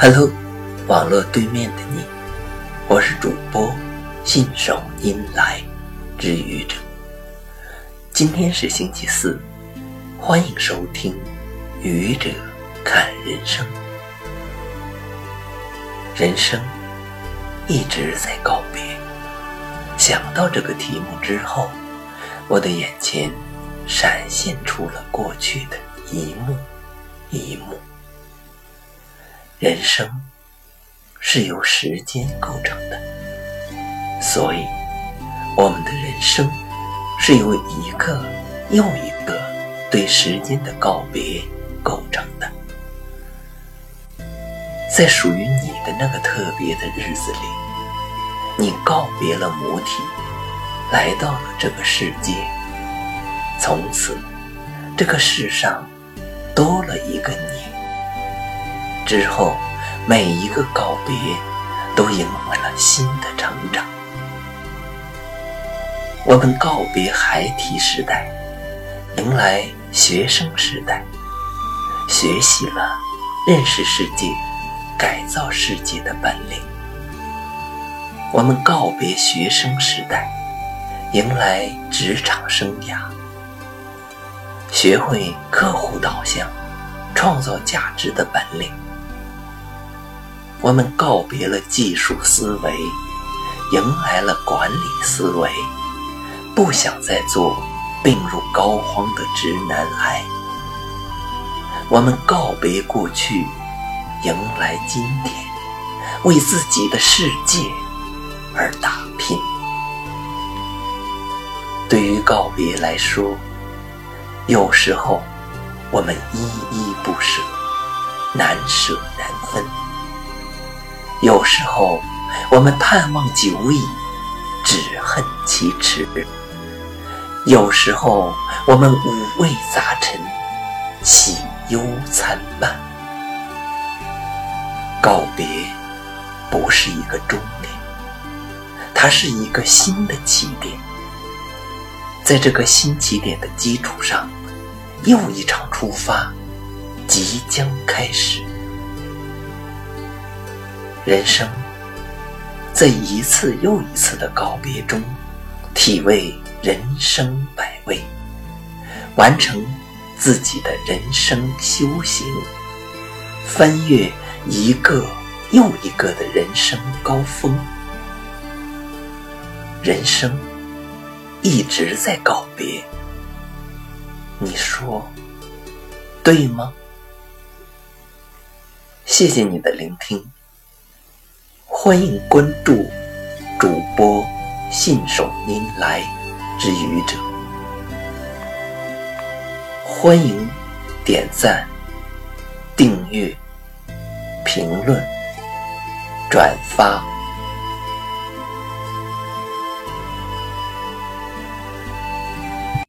Hello，网络对面的你，我是主播信手拈来之愚者。今天是星期四，欢迎收听愚者看人生。人生一直在告别。想到这个题目之后，我的眼前闪现出了过去的一幕一幕。人生是由时间构成的，所以我们的人生是由一个又一个对时间的告别构成的。在属于你的那个特别的日子里，你告别了母体，来到了这个世界。从此，这个世上多了一个你。之后，每一个告别都迎来了新的成长。我们告别孩提时代，迎来学生时代，学习了认识世界、改造世界的本领。我们告别学生时代，迎来职场生涯，学会客户导向、创造价值的本领。我们告别了技术思维，迎来了管理思维，不想再做病入膏肓的直男癌。我们告别过去，迎来今天，为自己的世界而打拼。对于告别来说，有时候我们依依不舍，难舍难分。有时候，我们盼望久矣，只恨其迟；有时候，我们五味杂陈，喜忧参半。告别不是一个终点，它是一个新的起点。在这个新起点的基础上，又一场出发即将开始。人生在一次又一次的告别中，体味人生百味，完成自己的人生修行，翻越一个又一个的人生高峰。人生一直在告别，你说对吗？谢谢你的聆听。欢迎关注主播信手拈来之愚者，欢迎点赞、订阅、评论、转发。